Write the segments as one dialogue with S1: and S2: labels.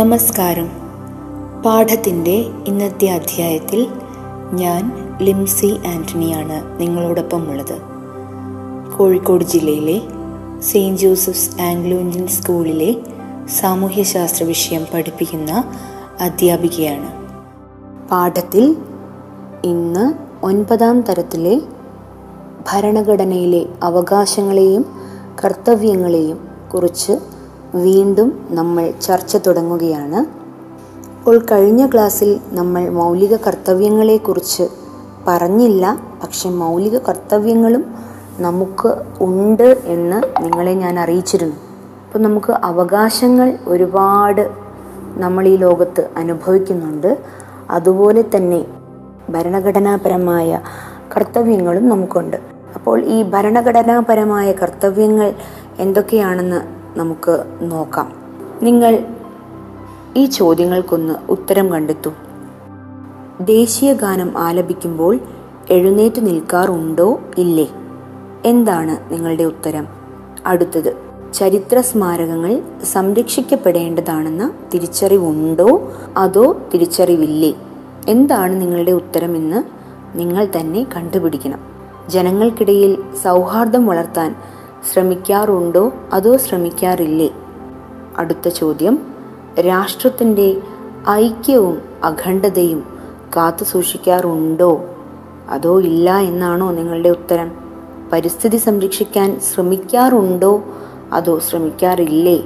S1: നമസ്കാരം. പാഠത്തിന്റെ ഇന്നത്തെ അധ്യായത്തിൽ ഞാൻ ലിംസി ആന്റണിയാണ് നിങ്ങളോടൊപ്പം ഉള്ളത് കോഴിക്കോട് ജില്ലയിലെ സെയിന്റ് ജോസഫ്സ് ആംഗ്ലോ ഇന്ത്യൻ സ്കൂളിലെ സാമൂഹ്യശാസ്ത്ര വിഷയം പഠിപ്പിക്കുന്ന അധ്യാപികയാണ്. പാഠത്തിൽ ഇന്ന് ഒൻപതാം തരത്തിലെ ഭരണഘടനയിലെ അവകാശങ്ങളെയും കർത്തവ്യങ്ങളെയും കുറിച്ച് വീണ്ടും നമ്മൾ ചർച്ച തുടങ്ങുകയാണ്. അപ്പോൾ കഴിഞ്ഞ ക്ലാസ്സിൽ നമ്മൾ മൗലിക കർത്തവ്യങ്ങളെക്കുറിച്ച് പറഞ്ഞില്ല. പക്ഷെ മൗലിക കർത്തവ്യങ്ങളും നമുക്ക് ഉണ്ട് എന്ന് നിങ്ങളെ ഞാൻ അറിയിച്ചിരുന്നു. അപ്പോൾ നമുക്ക് അവകാശങ്ങൾ ഒരുപാട് നമ്മൾ ഈ ലോകത്ത് അനുഭവിക്കുന്നുണ്ട്. അതുപോലെ തന്നെ ഭരണഘടനാപരമായ കർത്തവ്യങ്ങളും നമുക്കുണ്ട്. അപ്പോൾ ഈ ഭരണഘടനാപരമായ കർത്തവ്യങ്ങൾ എന്തൊക്കെയാണെന്ന് നമുക്ക് നോക്കാം. നിങ്ങൾ ഈ ചോദ്യങ്ങൾക്കൊന്ന് ഉത്തരം കണ്ടെത്തും. ദേശീയ ഗാനം ആലപിക്കുമ്പോൾ എഴുന്നേറ്റ് നിൽക്കാറുണ്ടോ ഇല്ലേ? എന്താണ് നിങ്ങളുടെ ഉത്തരം? അടുത്തത് ചരിത്ര സ്മാരകങ്ങൾ സംരക്ഷിക്കപ്പെടേണ്ടതാണെന്ന തിരിച്ചറിവുണ്ടോ? അതോ തിരിച്ചറിവില്ലേ? എന്താണ് നിങ്ങളുടെ ഉത്തരമെന്ന് നിങ്ങൾ തന്നെ കണ്ടുപിടിക്കണം. ജനങ്ങൾക്കിടയിൽ സൗഹാർദ്ദം വളർത്താൻ ശ്രമിക്കാറുണ്ടോ? അതോ ശ്രമിക്കാറില്ലേ? അടുത്ത ചോദ്യം. രാഷ്ട്രത്തിന്റെ ഐക്യവും അഖണ്ഡതയും കാത്തു സൂക്ഷിക്കാറുണ്ടോ? അതോ ഇല്ല എന്നാണോ നിങ്ങളുടെ ഉത്തരം? പരിസ്ഥിതി സംരക്ഷിക്കാൻ ശ്രമിക്കാറുണ്ടോ? അതോ ശ്രമിക്കാറില്ലേ?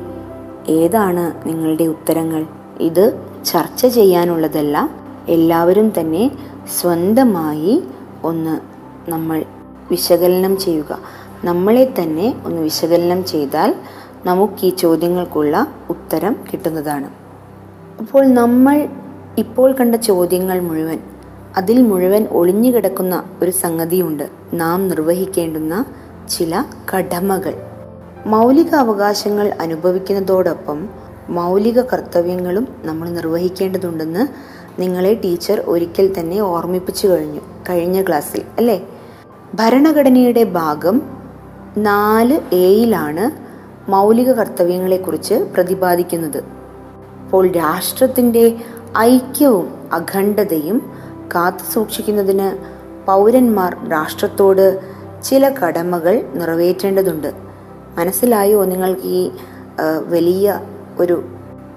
S1: ഏതാണ് നിങ്ങളുടെ ഉത്തരങ്ങൾ? ഇത് ചർച്ച ചെയ്യാനുള്ളതല്ല. എല്ലാവരും തന്നെ സ്വന്തമായി ഒന്ന് നമ്മൾ വിശകലനം ചെയ്യുക. നമ്മളെ തന്നെ ഒന്ന് വിശകലനം ചെയ്താൽ നമുക്ക് ഈ ചോദ്യങ്ങൾക്കുള്ള ഉത്തരം കിട്ടുന്നതാണ്. അപ്പോൾ നമ്മൾ ഇപ്പോൾ കണ്ട ചോദ്യങ്ങൾ മുഴുവൻ അതിൽ മുഴുവൻ ഒളിഞ്ഞു കിടക്കുന്ന ഒരു സംഗതിയുണ്ട്. നാം നിർവഹിക്കേണ്ടുന്ന ചില കടമകൾ. മൗലിക അവകാശങ്ങൾ അനുഭവിക്കുന്നതോടൊപ്പം മൗലിക കർത്തവ്യങ്ങളും നമ്മൾ നിർവഹിക്കേണ്ടതുണ്ടെന്ന് നിങ്ങളെ ടീച്ചർ ഒരിക്കൽ തന്നെ ഓർമ്മിപ്പിച്ചു കഴിഞ്ഞു കഴിഞ്ഞ ക്ലാസ്സിൽ അല്ലേ? ഭരണഘടനയുടെ ഭാഗം നാല് എയിലാണ് മൗലിക കർത്തവ്യങ്ങളെക്കുറിച്ച് പ്രതിപാദിക്കുന്നത്. അപ്പോൾ രാഷ്ട്രത്തിന്റെ ഐക്യവും അഖണ്ഡതയും കാത്തു സൂക്ഷിക്കുന്നതിന് പൗരന്മാർ രാഷ്ട്രത്തോട് ചില കടമകൾ നിറവേറ്റേണ്ടതുണ്ട്. മനസ്സിലായോ നിങ്ങൾക്ക് ഈ വലിയ ഒരു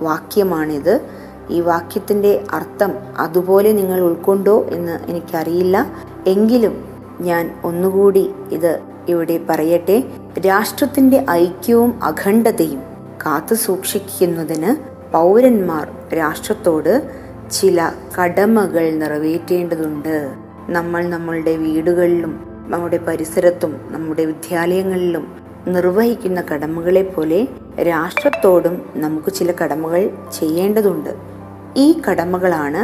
S1: വാക്യമാണിത്? ഈ വാക്യത്തിന്റെ അർത്ഥം അതുപോലെ നിങ്ങൾ ഉൾക്കൊണ്ടോ എന്ന് എനിക്കറിയില്ല. എങ്കിലും ഞാൻ ഒന്നുകൂടി ഇത് ഇവിടെ പറയട്ടെ രാഷ്ട്രത്തിന്റെ ഐക്യവും അഖണ്ഡതയും കാത്തു സൂക്ഷിക്കുന്നതിന് പൗരന്മാർ രാഷ്ട്രത്തോട് ചില കടമകൾ നിറവേറ്റേണ്ടതുണ്ട്. നമ്മൾ നമ്മളുടെ വീടുകളിലും നമ്മുടെ പരിസരത്തും നമ്മുടെ വിദ്യാലയങ്ങളിലും നിർവഹിക്കുന്ന കടമകളെ പോലെ രാഷ്ട്രത്തോടും നമുക്ക് ചില കടമകൾ ചെയ്യേണ്ടതുണ്ട്. ഈ കടമകളാണ്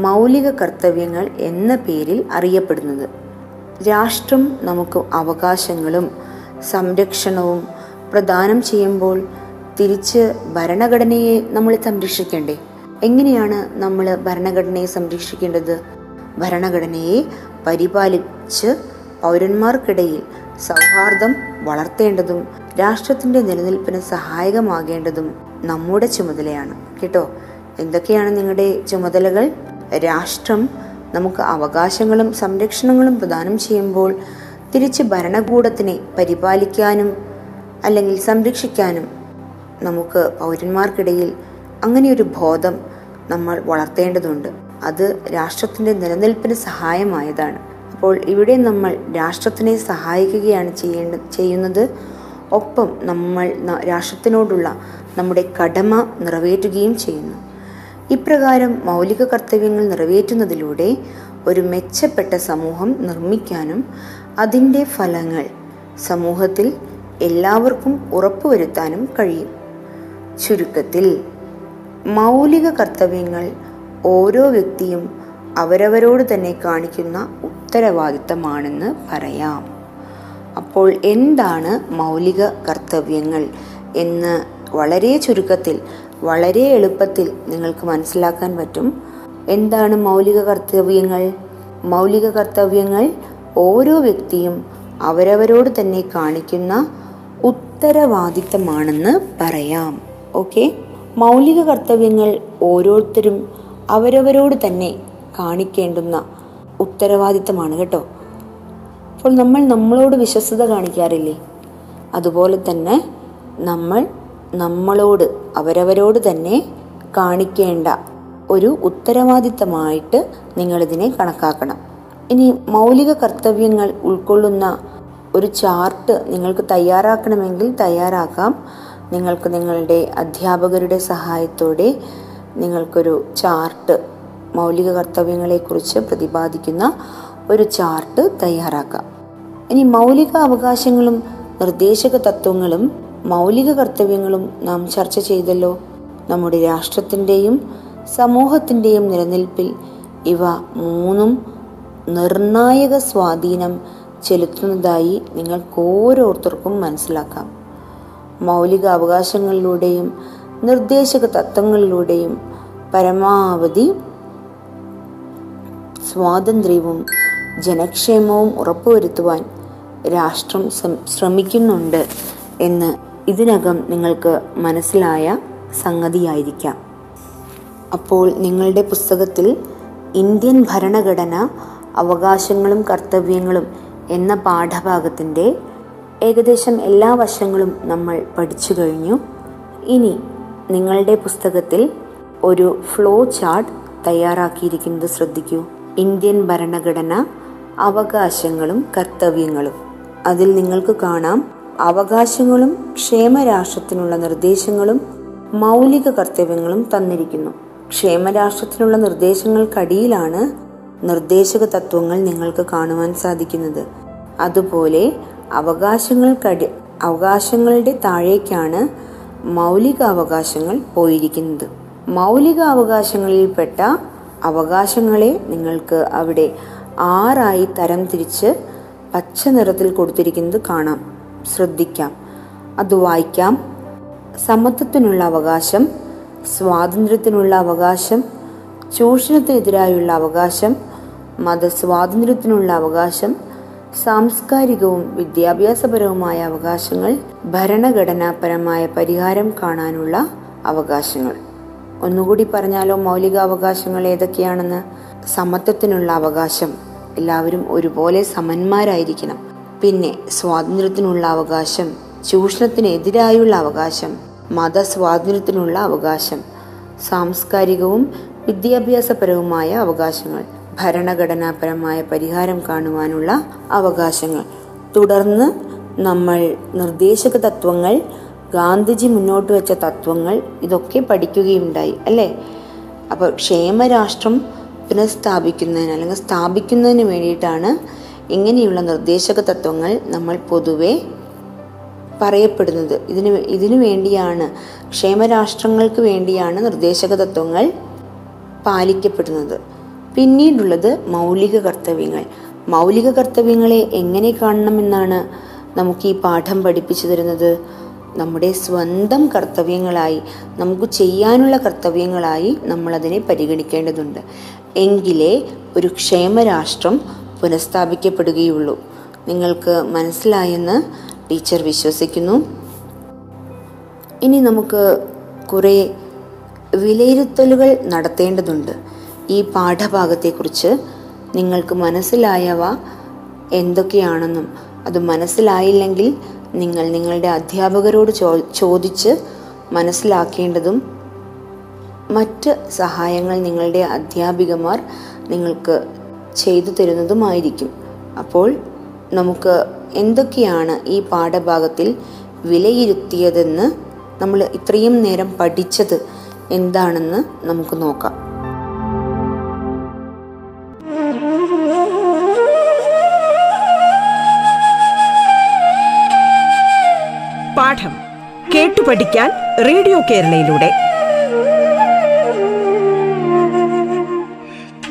S1: മൗലിക കർത്തവ്യങ്ങൾ എന്ന പേരിൽ അറിയപ്പെടുന്നത്. രാഷ്ട്രം നമുക്ക് അവകാശങ്ങളും സംരക്ഷണവും പ്രദാനം ചെയ്യുമ്പോൾ തിരിച്ച് ഭരണഘടനയെ നമ്മൾ സംരക്ഷിക്കേണ്ടേ? എങ്ങനെയാണ് നമ്മൾ ഭരണഘടനയെ സംരക്ഷിക്കേണ്ടത്? ഭരണഘടനയെ പരിപാലിച്ച് പൗരന്മാർക്കിടയിൽ സൗഹാർദ്ദം വളർത്തേണ്ടതും രാഷ്ട്രത്തിന്റെ നിലനിൽപ്പിന് സഹായകമാകേണ്ടതും നമ്മുടെ ചുമതലയാണ്. കേട്ടോ? എന്തൊക്കെയാണ് നിങ്ങളുടെ ചുമതലകൾ? രാഷ്ട്രം നമുക്ക് അവകാശങ്ങളും സംരക്ഷണങ്ങളും പ്രദാനം ചെയ്യുമ്പോൾ തിരിച്ച് ഭരണകൂടത്തിനെ പരിപാലിക്കാനും അല്ലെങ്കിൽ സംരക്ഷിക്കാനും നമുക്ക് പൗരന്മാർക്കിടയിൽ അങ്ങനെയൊരു ബോധം നമ്മൾ വളർത്തേണ്ടതുണ്ട്. അത് രാഷ്ട്രത്തിന്റെ നിലനിൽപ്പിന് സഹായമായതാണ്. അപ്പോൾ ഇവിടെ നമ്മൾ രാഷ്ട്രത്തിനെ സഹായിക്കുകയാണ് ചെയ്യേണ്ട ചെയ്യുന്നത്. ഒപ്പം നമ്മൾ രാഷ്ട്രത്തിനോടുള്ള നമ്മുടെ കടമ നിറവേറ്റുകയും ചെയ്യുന്നു. ഇപ്രകാരം മൗലിക കർത്തവ്യങ്ങൾ നിറവേറ്റുന്നതിലൂടെ ഒരു മെച്ചപ്പെട്ട സമൂഹം നിർമ്മിക്കാനും അതിന്റെ ഫലങ്ങൾ സമൂഹത്തിൽ എല്ലാവർക്കും ഉറപ്പുവരുത്താനും കഴിയും. ചുരുക്കത്തിൽ മൗലിക കർത്തവ്യങ്ങൾ ഓരോ വ്യക്തിയും അവരവരോട് തന്നെ കാണിക്കുന്ന ഉത്തരവാദിത്തമാണെന്ന് പറയാം. അപ്പോൾ എന്താണ് മൗലിക കർത്തവ്യങ്ങൾ എന്ന് വളരെ ചുരുക്കത്തിൽ വളരെ എളുപ്പത്തിൽ നിങ്ങൾക്ക് മനസ്സിലാക്കാൻ പറ്റും. എന്താണ് മൗലിക കർത്തവ്യങ്ങൾ? മൗലിക കർത്തവ്യങ്ങൾ ഓരോ വ്യക്തിയും അവരവരോട് തന്നെ കാണിക്കുന്ന ഉത്തരവാദിത്തമാണെന്ന് പറയാം. ഓക്കെ? മൗലിക കർത്തവ്യങ്ങൾ ഓരോരുത്തരും അവരവരോട് തന്നെ കാണിക്കേണ്ടുന്ന ഉത്തരവാദിത്തമാണ് കേട്ടോ. അപ്പോൾ നമ്മൾ നമ്മളോട് വിശ്വസ്തത കാണിക്കാറില്ലേ? അതുപോലെ തന്നെ നമ്മൾ നമ്മളോട് അവരവരോട് തന്നെ കാണിക്കേണ്ട ഒരു ഉത്തരവാദിത്തമായിട്ട് നിങ്ങളിതിനെ കണക്കാക്കണം. ഇനി മൗലിക കർത്തവ്യങ്ങൾ ഉൾക്കൊള്ളുന്ന ഒരു ചാർട്ട് നിങ്ങൾക്ക് തയ്യാറാക്കണമെങ്കിൽ തയ്യാറാക്കാം. നിങ്ങൾക്ക് നിങ്ങളുടെ അധ്യാപകരുടെ സഹായത്തോടെ നിങ്ങൾക്കൊരു ചാർട്ട് മൗലിക കർത്തവ്യങ്ങളെക്കുറിച്ച് പ്രതിപാദിക്കുന്ന ഒരു ചാർട്ട് തയ്യാറാക്കാം. ഇനി മൗലിക അവകാശങ്ങളും നിർദ്ദേശക തത്വങ്ങളും മൗലിക കർത്തവ്യങ്ങളും നാം ചർച്ച ചെയ്തല്ലോ. നമ്മുടെ രാഷ്ട്രത്തിന്റെയും സമൂഹത്തിന്റെയും നിലനിൽപ്പിൽ ഇവ മൂന്നും നിർണായക സ്വാധീനം ചെലുത്തുന്നതായി നിങ്ങൾക്ക് ഓരോരുത്തർക്കും മനസ്സിലാക്കാം. മൗലിക അവകാശങ്ങളിലൂടെയും നിർദ്ദേശക തത്വങ്ങളിലൂടെയും പരമാവധി സ്വാതന്ത്ര്യവും ജനക്ഷേമവും ഉറപ്പുവരുത്തുവാൻ രാഷ്ട്രം ശ്രമിക്കുന്നുണ്ട് എന്ന് ഇതിനകം നിങ്ങൾക്ക് മനസ്സിലായ സംഗതിയായിരിക്കാം. അപ്പോൾ നിങ്ങളുടെ പുസ്തകത്തിൽ ഇന്ത്യൻ ഭരണഘടന അവകാശങ്ങളും കർത്തവ്യങ്ങളും എന്ന പാഠഭാഗത്തിന്റെ ഏകദേശം എല്ലാ വശങ്ങളും നമ്മൾ പഠിച്ചു കഴിഞ്ഞു. ഇനി നിങ്ങളുടെ പുസ്തകത്തിൽ ഒരു ഫ്ലോ ചാർട്ട് തയ്യാറാക്കിയിരിക്കുന്നത് ശ്രദ്ധിക്കൂ. ഇന്ത്യൻ ഭരണഘടന അവകാശങ്ങളും കർത്തവ്യങ്ങളും. അതിൽ നിങ്ങൾക്ക് കാണാം അവകാശങ്ങളും ക്ഷേമരാഷ്ട്രത്തിനുള്ള നിർദ്ദേശങ്ങളും മൗലിക കർത്തവ്യങ്ങളും തന്നിരിക്കുന്നു. ക്ഷേമരാഷ്ട്രത്തിനുള്ള നിർദ്ദേശങ്ങൾക്കടിയിലാണ് നിർദ്ദേശക തത്വങ്ങൾ നിങ്ങൾക്ക് കാണുവാൻ സാധിക്കുന്നത്. അതുപോലെ അവകാശങ്ങൾക്കടി അവകാശങ്ങളുടെ താഴേക്കാണ് മൗലിക അവകാശങ്ങൾ പോയിരിക്കുന്നത്. മൗലിക അവകാശങ്ങളിൽപ്പെട്ട അവകാശങ്ങളെ നിങ്ങൾക്ക് അവിടെ ആറായി തരം തിരിച്ച് പച്ച നിറത്തിൽ കൊടുത്തിരിക്കുന്നത് കാണാം. ശ്രദ്ധിക്കാം. അത് വായിക്കാം. സമത്വത്തിനുള്ള അവകാശം സ്വാതന്ത്ര്യത്തിനുള്ള അവകാശം ചൂഷണത്തിനെതിരായുള്ള അവകാശം മതസ്വാതന്ത്ര്യത്തിനുള്ള അവകാശം സാംസ്കാരികവും വിദ്യാഭ്യാസപരവുമായ അവകാശങ്ങൾ ഭരണഘടനാപരമായ പരിഹാരം കാണാനുള്ള അവകാശങ്ങൾ. ഒന്നുകൂടി പറഞ്ഞാലോ മൗലിക അവകാശങ്ങൾ ഏതൊക്കെയാണെന്ന്? സമത്വത്തിനുള്ള അവകാശം. എല്ലാവരും ഒരുപോലെ സമന്മാരായിരിക്കണം. പിന്നെ സ്വാതന്ത്ര്യത്തിനുള്ള അവകാശം ചൂഷണത്തിനെതിരായുള്ള അവകാശം മതസ്വാതന്ത്ര്യത്തിനുള്ള അവകാശം സാംസ്കാരികവും വിദ്യാഭ്യാസപരവുമായ അവകാശങ്ങൾ ഭരണഘടനാപരമായ പരിഹാരം കാണുവാനുള്ള അവകാശങ്ങൾ. തുടർന്ന് നമ്മൾ നിർദ്ദേശക തത്വങ്ങൾ ഗാന്ധിജി മുന്നോട്ട് വെച്ച തത്വങ്ങൾ ഇതൊക്കെ പഠിക്കുകയുണ്ടായി അല്ലേ? അപ്പോൾ ക്ഷേമരാഷ്ട്രം പുനഃസ്ഥാപിക്കുന്നതിന് അല്ലെങ്കിൽ സ്ഥാപിക്കുന്നതിന് വേണ്ടിയിട്ടാണ് ഇങ്ങനെയുള്ള നിർദ്ദേശക തത്വങ്ങൾ നമ്മൾ പൊതുവെ പറയപ്പെടുന്നത്. ഇതിന് ഇതിനു വേണ്ടിയാണ് ക്ഷേമരാഷ്ട്രങ്ങൾക്ക് വേണ്ടിയാണ് നിർദ്ദേശക തത്വങ്ങൾ പാലിക്കപ്പെടുന്നത്. പിന്നീടുള്ളത് മൗലിക കർത്തവ്യങ്ങൾ. മൗലിക കർത്തവ്യങ്ങളെ എങ്ങനെ കാണണമെന്നാണ് നമുക്ക് ഈ പാഠം പഠിപ്പിച്ചു തരുന്നത്? നമ്മുടെ സ്വന്തം കർത്തവ്യങ്ങളായി നമുക്ക് ചെയ്യാനുള്ള കർത്തവ്യങ്ങളായി നമ്മളതിനെ പരിഗണിക്കേണ്ടതുണ്ട്. എങ്കിലേ ഒരു ക്ഷേമരാഷ്ട്രം പുനഃസ്ഥാപിക്കപ്പെടുകയുള്ളൂ. നിങ്ങൾക്ക് മനസ്സിലായെന്ന് ടീച്ചർ വിശ്വസിക്കുന്നു. ഇനി നമുക്ക് കുറേ വിലയിരുത്തലുകൾ നടത്തേണ്ടതുണ്ട്. ഈ പാഠഭാഗത്തെക്കുറിച്ച് നിങ്ങൾക്ക് മനസ്സിലായവ എന്തൊക്കെയാണെന്നും അത് മനസ്സിലായില്ലെങ്കിൽ നിങ്ങൾ നിങ്ങളുടെ അധ്യാപകരോട് ചോദിച്ച് മനസ്സിലാക്കേണ്ടതും മറ്റ് സഹായങ്ങൾ നിങ്ങളുടെ അധ്യാപികമാർ നിങ്ങൾക്ക് ചെയ്തു തരുന്നതുമായിരിക്കും. അപ്പോൾ നമുക്ക് എന്തൊക്കെയാണ് ഈ പാഠഭാഗത്തിൽ വിലയിരുത്തിയതെന്ന് നമ്മൾ ഇത്രയും നേരം പഠിച്ചത് എന്താണെന്ന് നമുക്ക് നോക്കാം.
S2: പാഠം കേട്ടു പഠിക്കാൻ റേഡിയോ കേരളയിലൂടെ.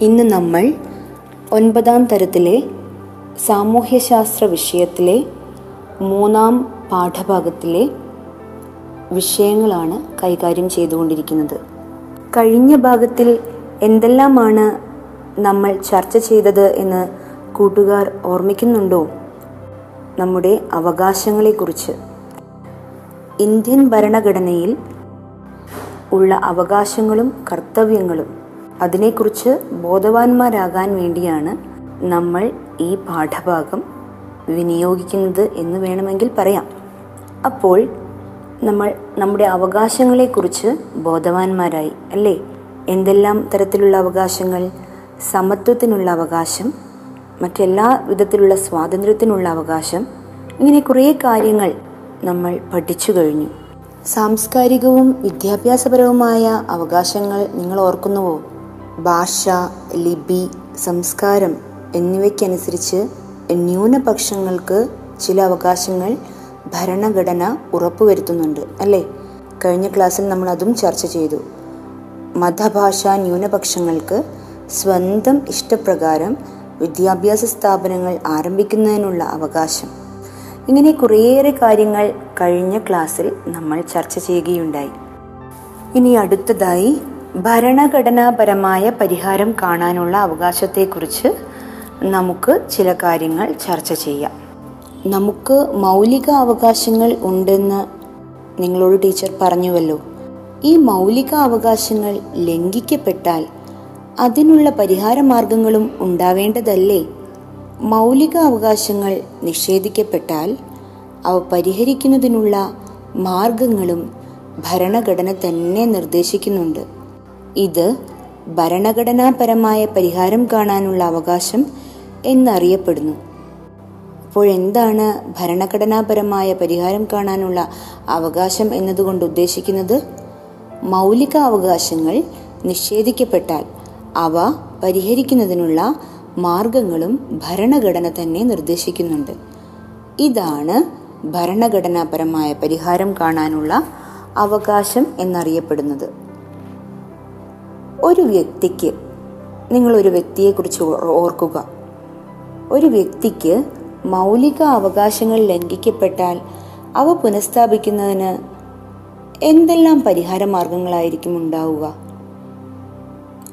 S1: ഇന്ന് നമ്മൾ ഒൻപതാം തരത്തിലെ സാമൂഹ്യശാസ്ത്ര വിഷയത്തിലെ മൂന്നാം പാഠഭാഗത്തിലെ വിഷയങ്ങളാണ് കൈകാര്യം ചെയ്തുകൊണ്ടിരിക്കുന്നത്. കഴിഞ്ഞ ഭാഗത്തിൽ എന്തെല്ലാമാണ് നമ്മൾ ചർച്ച ചെയ്തത് എന്ന് കൂട്ടുകാർ ഓർമ്മിക്കുന്നുണ്ടോ? നമ്മുടെ അവകാശങ്ങളെക്കുറിച്ച്. ഇന്ത്യൻ ഭരണഘടനയിൽ ഉള്ള അവകാശങ്ങളും കർത്തവ്യങ്ങളും അതിനെക്കുറിച്ച് ബോധവാന്മാരാകാൻ വേണ്ടിയാണ് നമ്മൾ ഈ പാഠഭാഗം വിനിയോഗിക്കുന്നത് എന്ന് വേണമെങ്കിൽ പറയാം. അപ്പോൾ നമ്മൾ നമ്മുടെ അവകാശങ്ങളെക്കുറിച്ച് ബോധവാന്മാരായി അല്ലേ? എന്തെല്ലാം തരത്തിലുള്ള അവകാശങ്ങൾ? സമത്വത്തിനുള്ള അവകാശം മറ്റെല്ലാ വിധത്തിലുള്ള സ്വാതന്ത്ര്യത്തിനുള്ള അവകാശം ഇങ്ങനെ കുറേ കാര്യങ്ങൾ നമ്മൾ പഠിച്ചു കഴിഞ്ഞു. സാംസ്കാരികവും വിദ്യാഭ്യാസപരവുമായ അവകാശങ്ങൾ നിങ്ങൾ ഓർക്കുന്നുവോ? ഭാഷ ലിപി സംസ്കാരം എന്നിവയ്ക്കനുസരിച്ച് ന്യൂനപക്ഷങ്ങൾക്ക് ചില അവകാശങ്ങൾ ഭരണഘടന ഉറപ്പുവരുത്തുന്നുണ്ട് അല്ലേ? കഴിഞ്ഞ ക്ലാസ്സിൽ നമ്മൾ അതും ചർച്ച ചെയ്തു. മതഭാഷാ ന്യൂനപക്ഷങ്ങൾക്ക് സ്വന്തം ഇഷ്ടപ്രകാരം വിദ്യാഭ്യാസ സ്ഥാപനങ്ങൾ ആരംഭിക്കുന്നതിനുള്ള അവകാശം. ഇങ്ങനെ കുറേയേറെ കാര്യങ്ങൾ കഴിഞ്ഞ ക്ലാസ്സിൽ നമ്മൾ ചർച്ച ചെയ്യുകയുണ്ടായി. ഇനി അടുത്തതായി ഭരണഘടനാപരമായ പരിഹാരം കാണാനുള്ള അവകാശത്തെക്കുറിച്ച് നമുക്ക് ചില കാര്യങ്ങൾ ചർച്ച ചെയ്യാം. നമുക്ക് മൗലിക അവകാശങ്ങൾ ഉണ്ടെന്ന് നിങ്ങളോട് ടീച്ചർ പറഞ്ഞുവല്ലോ. ഈ മൗലിക അവകാശങ്ങൾ ലംഘിക്കപ്പെട്ടാൽ അതിനുള്ള പരിഹാര മാർഗങ്ങളും ഉണ്ടാവേണ്ടതല്ലേ? മൗലിക അവകാശങ്ങൾ നിഷേധിക്കപ്പെട്ടാൽ അവ പരിഹരിക്കുന്നതിനുള്ള മാർഗങ്ങളും ഭരണഘടന തന്നെ നിർദ്ദേശിക്കുന്നുണ്ട്. ഇത് ഭരണഘടനാപരമായ പരിഹാരം കാണാനുള്ള അവകാശം എന്നറിയപ്പെടുന്നു. അപ്പോഴെന്താണ് ഭരണഘടനാപരമായ പരിഹാരം കാണാനുള്ള അവകാശം എന്നതുകൊണ്ട് ഉദ്ദേശിക്കുന്നത്? മൗലിക അവകാശങ്ങൾ നിഷേധിക്കപ്പെട്ടാൽ അവ പരിഹരിക്കുന്നതിനുള്ള മാർഗങ്ങളും ഭരണഘടന തന്നെ നിർദ്ദേശിക്കുന്നുണ്ട്. ഇതാണ് ഭരണഘടനാപരമായ പരിഹാരം കാണാനുള്ള അവകാശം എന്നറിയപ്പെടുന്നത്. ഒരു വ്യക്തിക്ക് നിങ്ങൾ ഒരു വ്യക്തിയെക്കുറിച്ച് ഓർക്കുക. ഒരു വ്യക്തിക്ക് മൗലിക അവകാശങ്ങൾ ലംഘിക്കപ്പെട്ടാൽ അവ പുനഃസ്ഥാപിക്കുന്നതിന് എന്തെല്ലാം പരിഹാര മാർഗങ്ങളായിരിക്കും ഉണ്ടാവുക?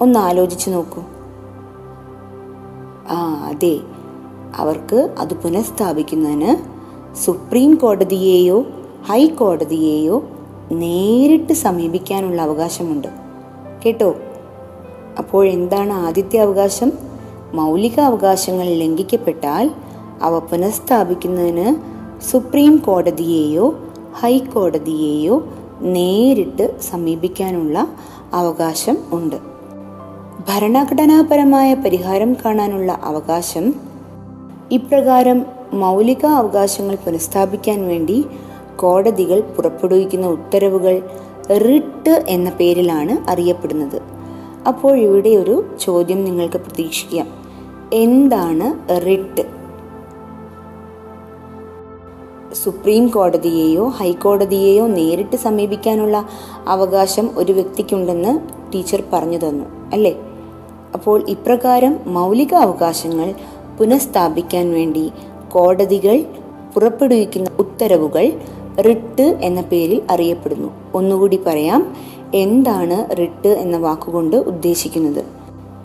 S1: ഒന്ന് ആലോചിച്ചു നോക്കൂ. ആ അതെ. അവർക്ക് അത് പുനഃസ്ഥാപിക്കുന്നതിന് സുപ്രീം കോടതിയെയോ ഹൈക്കോടതിയെയോ നേരിട്ട് സമീപിക്കാനുള്ള അവകാശമുണ്ട്. കേട്ടോ? അപ്പോൾ എന്താണ് ആദ്യത്തെ അവകാശം? മൗലിക അവകാശങ്ങൾ ലംഘിക്കപ്പെട്ടാൽ അവ പുനഃസ്ഥാപിക്കുന്നതിന് സുപ്രീം കോടതിയെയോ ഹൈക്കോടതിയെയോ നേരിട്ട് സമീപിക്കാനുള്ള അവകാശം ഉണ്ട്. ഭരണഘടനാപരമായ പരിഹാരം കാണാനുള്ള അവകാശം ഇപ്രകാരം മൗലിക അവകാശങ്ങൾ പുനഃസ്ഥാപിക്കാൻ വേണ്ടി കോടതികൾ പുറപ്പെടുവിക്കുന്ന ഉത്തരവുകൾ റിട്ട് എന്ന പേരിലാണ് അറിയപ്പെടുന്നത്. അപ്പോൾ ഇവിടെ ഒരു ചോദ്യം നിങ്ങൾക്ക് പ്രതീക്ഷിക്കാം. എന്താണ് റിട്ട്? സുപ്രീം കോടതിയെയോ ഹൈക്കോടതിയെയോ നേരിട്ട് സമീപിക്കാനുള്ള അവകാശം ഒരു വ്യക്തിക്കുണ്ടെന്ന് ടീച്ചർ പറഞ്ഞു തന്നു അല്ലേ? അപ്പോൾ ഇപ്രകാരം മൗലിക അവകാശങ്ങൾ പുനഃസ്ഥാപിക്കാൻ വേണ്ടി കോടതികൾ പുറപ്പെടുവിക്കുന്ന ഉത്തരവുകൾ റിട്ട് എന്ന പേരിൽ അറിയപ്പെടുന്നു. ഒന്നുകൂടി പറയാം. എന്താണ് റിട്ട് എന്ന വാക്കുകൊണ്ട് ഉദ്ദേശിക്കുന്നത്?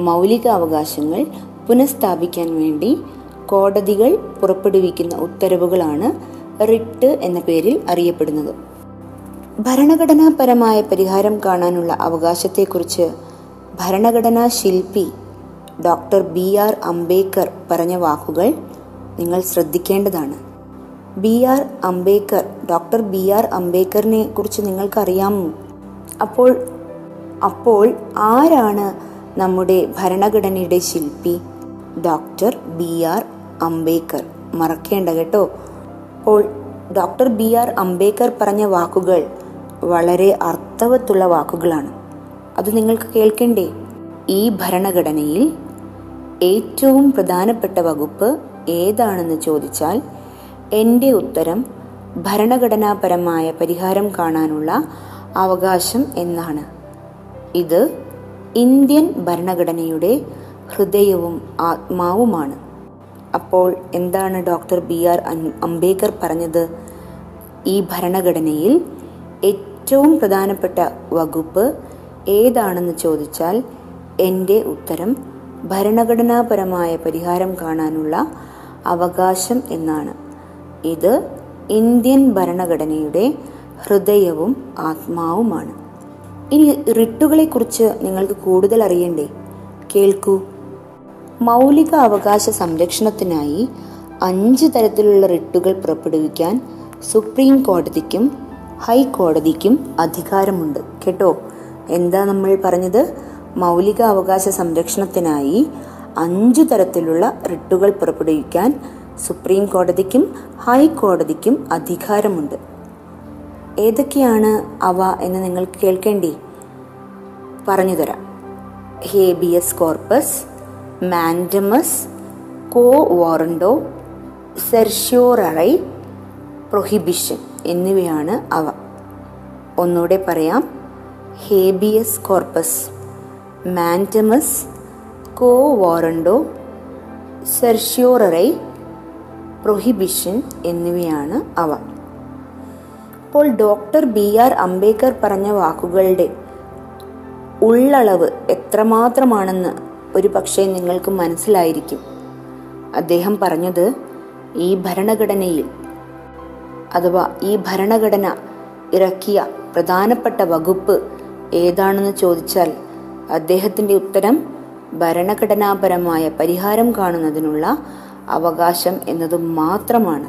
S1: മൗലിക അവകാശങ്ങൾ പുനഃസ്ഥാപിക്കാൻ വേണ്ടി കോടതികൾ പുറപ്പെടുവിക്കുന്ന ഉത്തരവുകളാണ് റിട്ട് എന്ന പേരിൽ അറിയപ്പെടുന്നത്. ഭരണഘടനാപരമായ പരിഹാരം കാണാനുള്ള അവകാശത്തെക്കുറിച്ച് ഭരണഘടനാ ശില്പി ഡോക്ടർ ബി ആർ അംബേദ്കർ പറഞ്ഞ വാക്കുകൾ നിങ്ങൾ ശ്രദ്ധിക്കേണ്ടതാണ്. B R Ambedkar doctor B R അംബേദ്കറിനെ കുറിച്ച് നിങ്ങൾക്കറിയാമോ? അപ്പോൾ അപ്പോൾ ആരാണ് നമ്മുടെ ഭരണഘടനയുടെ ശില്പി? ഡോക്ടർ ബി ആർ അംബേദ്കർ മറക്കേണ്ട കേട്ടോ. അപ്പോൾ ഡോക്ടർ ബി ആർ അംബേദ്കർ പറഞ്ഞ വാക്കുകൾ വളരെ അർത്ഥവത്തുള്ള വാക്കുകളാണ്. അത് നിങ്ങൾക്ക് കേൾക്കണ്ടേ? ഈ ഭരണഘടനയിൽ ഏറ്റവും പ്രധാനപ്പെട്ട വകുപ്പ് ഏതാണെന്ന് ചോദിച്ചാൽ എന്റെ ഉത്തരം ഭരണഘടനാപരമായ പരിഹാരം കാണാനുള്ള അവകാശം എന്നാണ്. ഇത് ഇന്ത്യൻ ഭരണഘടനയുടെ ഹൃദയവും ആത്മാവുമാണ്. അപ്പോൾ എന്താണ് ഡോക്ടർ ബി ആർ അംബേദ്കർ പറഞ്ഞത്? ഈ ഭരണഘടനയിൽ ഏറ്റവും പ്രധാനപ്പെട്ട വകുപ്പ് ഏതാണെന്ന് ചോദിച്ചാൽ എന്റെ ഉത്തരം ഭരണഘടനാപരമായ പരിഹാരം കാണാനുള്ള അവകാശം എന്നാണ്. ഇത് ഇന്ത്യൻ ഭരണഘടനയുടെ ഹൃദയവും ആത്മാവുമാണ്. ഇനി റിട്ടുകളെ കുറിച്ച് നിങ്ങൾക്ക് കൂടുതൽ അറിയണ്ടേ? കേൾക്കൂ. മൗലിക അവകാശ സംരക്ഷണത്തിനായി അഞ്ച് തരത്തിലുള്ള റിട്ടുകൾ പുറപ്പെടുവിക്കാൻ സുപ്രീം കോടതിക്കും ഹൈക്കോടതിക്കും അധികാരമുണ്ട്. കേട്ടോ? എന്താ നമ്മൾ പറഞ്ഞത്? മൗലിക അവകാശ സംരക്ഷണത്തിനായി അഞ്ചു തരത്തിലുള്ള റിട്ടുകൾ പുറപ്പെടുവിക്കാൻ സുപ്രീം കോടതിക്കും ഹൈക്കോടതിക്കും അധികാരമുണ്ട്. ഏതൊക്കെയാണ് അവ എന്ന് നിങ്ങൾ കേൾക്കേണ്ടി? പറഞ്ഞുതരാം habeas corpus mandamus quo warranto certiorari prohibition എന്നിവയാണ് അവ. ഒന്നുകൂടെ പറയാം. Habeas corpus mandamus quo warranto certiorari prohibition എന്നിവയാണ് അവ. അപ്പോൾ ഡോക്ടർ ബി ആർ അംബേദ്കർ പറഞ്ഞ വാക്കുകളുടെ ഉള്ളളവ് എത്രമാത്രമാണെന്ന് ഒരു പക്ഷേ നിങ്ങൾക്ക് മനസ്സിലായിരിക്കും. അദ്ദേഹം പറഞ്ഞത് ഈ ഭരണഘടനയിൽ അഥവാ ഈ ഭരണഘടന ഇറക്കിയ പ്രധാനപ്പെട്ട വകുപ്പ് ഏതാണെന്ന് ചോദിച്ചാൽ അദ്ദേഹത്തിന്റെ ഉത്തരം ഭരണഘടനാപരമായ പരിഹാരം കാണുന്നതിനുള്ള അവകാശം എന്നത് മാത്രമാണ്.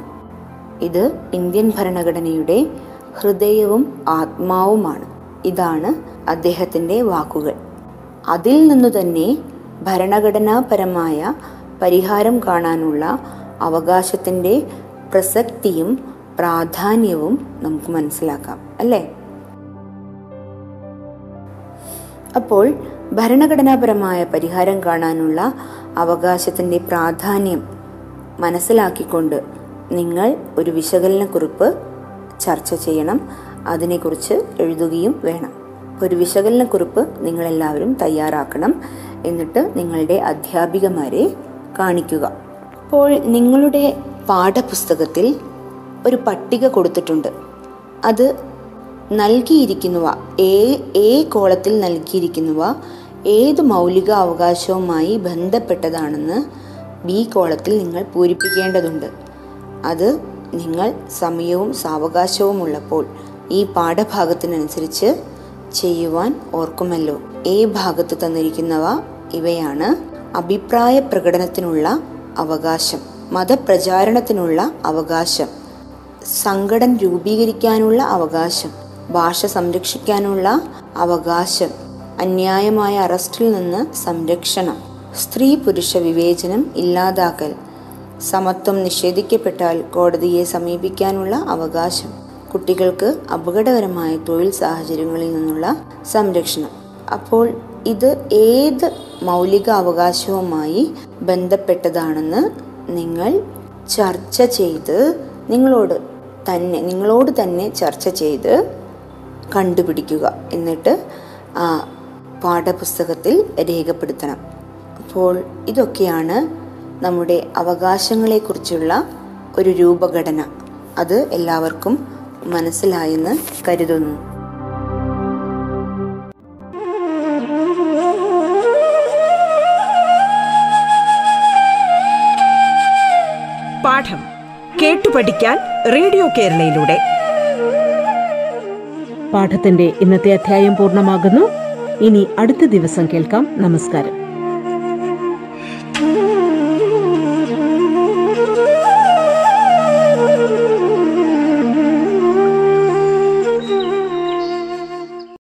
S1: ഇത് ഇന്ത്യൻ ഭരണഘടനയുടെ ഹൃദയവും ആത്മാവുമാണ്. ഇതാണ് അദ്ദേഹത്തിന്റെ വാക്കുകൾ. അതിൽ നിന്നു തന്നെ ഭരണഘടനാപരമായ പരിഹാരം കാണാനുള്ള അവകാശത്തിന്റെ പ്രസക്തിയും പ്രാധാന്യവും നമുക്ക് മനസ്സിലാക്കാം അല്ലേ? അപ്പോൾ ഭരണഘടനാപരമായ പരിഹാരം കാണാനുള്ള അവകാശത്തിന്റെ പ്രാധാന്യം മനസ്സിലാക്കിക്കൊണ്ട് നിങ്ങൾ ഒരു വിശകലനക്കുറിപ്പ് ചർച്ച ചെയ്യണം. അതിനെക്കുറിച്ച് എഴുതുകയും വേണം. ഒരു വിശകലനക്കുറിപ്പ് നിങ്ങളെല്ലാവരും തയ്യാറാക്കണം. എന്നിട്ട് നിങ്ങളുടെ അധ്യാപികമാരെ കാണിക്കുക. അപ്പോൾ നിങ്ങളുടെ പാഠപുസ്തകത്തിൽ ഒരു പട്ടിക കൊടുത്തിട്ടുണ്ട്. അത് നൽകിയിരിക്കുന്നവ. ഏ ഏ കോളത്തിൽ നൽകിയിരിക്കുന്നവ. ഏത് മൗലിക അവകാശവുമായി ബന്ധപ്പെട്ടതാണെന്ന് ബി കോളത്തിൽ നിങ്ങൾ പൂരിപ്പിക്കേണ്ടതുണ്ട്. അത് നിങ്ങൾ സമയവും സാവകാശവും ഉള്ളപ്പോൾ ഈ പാഠഭാഗത്തിനനുസരിച്ച് ചെയ്യുവാൻ ഓർക്കുമല്ലോ. ഏ ഭാഗത്ത് തന്നിരിക്കുന്നവ ഇവയാണ് അഭിപ്രായ പ്രകടനത്തിനുള്ള അവകാശം മതപ്രചാരണത്തിനുള്ള അവകാശം സങ്കടം രൂപീകരിക്കാനുള്ള അവകാശം ഭാഷ സംരക്ഷിക്കാനുള്ള അവകാശം അന്യായമായ അറസ്റ്റിൽ നിന്ന് സംരക്ഷണം സ്ത്രീ പുരുഷ വിവേചനം ഇല്ലാതാക്കൽ സമത്വം നിഷേധിക്കപ്പെട്ടാൽ കോടതിയെ സമീപിക്കാനുള്ള അവകാശം. കുട്ടികൾക്ക് അപകടകരമായ തൊഴിൽ സാഹചര്യങ്ങളിൽ നിന്നുള്ള സംരക്ഷണം. അപ്പോൾ ഇത് ഏത് മൗലിക അവകാശവുമായി ബന്ധപ്പെട്ടതാണെന്ന് നിങ്ങൾ ചർച്ച ചെയ്ത് നിങ്ങളോട് തന്നെ നിങ്ങളോട് തന്നെ ചർച്ച ചെയ്ത് കണ്ടുപിടിക്കുക. എന്നിട്ട് ആ പാഠപുസ്തകത്തിൽ രേഖപ്പെടുത്തണം. അപ്പോൾ ഇതൊക്കെയാണ് നമ്മുടെ അവകാശങ്ങളെക്കുറിച്ചുള്ള ഒരു രൂപഘടന. അത് എല്ലാവർക്കും മനസ്സിലായെന്ന് കരുതുന്നു.
S2: പാഠം കേട്ടു പഠിക്കാൻ റേഡിയോ കേരളയിലൂടെ. പാഠത്തിന്റെ ഇന്നത്തെ അധ്യായം പൂർണമാകുന്നു. ഇനി അടുത്ത ദിവസം കേൾക്കാം. നമസ്കാരം.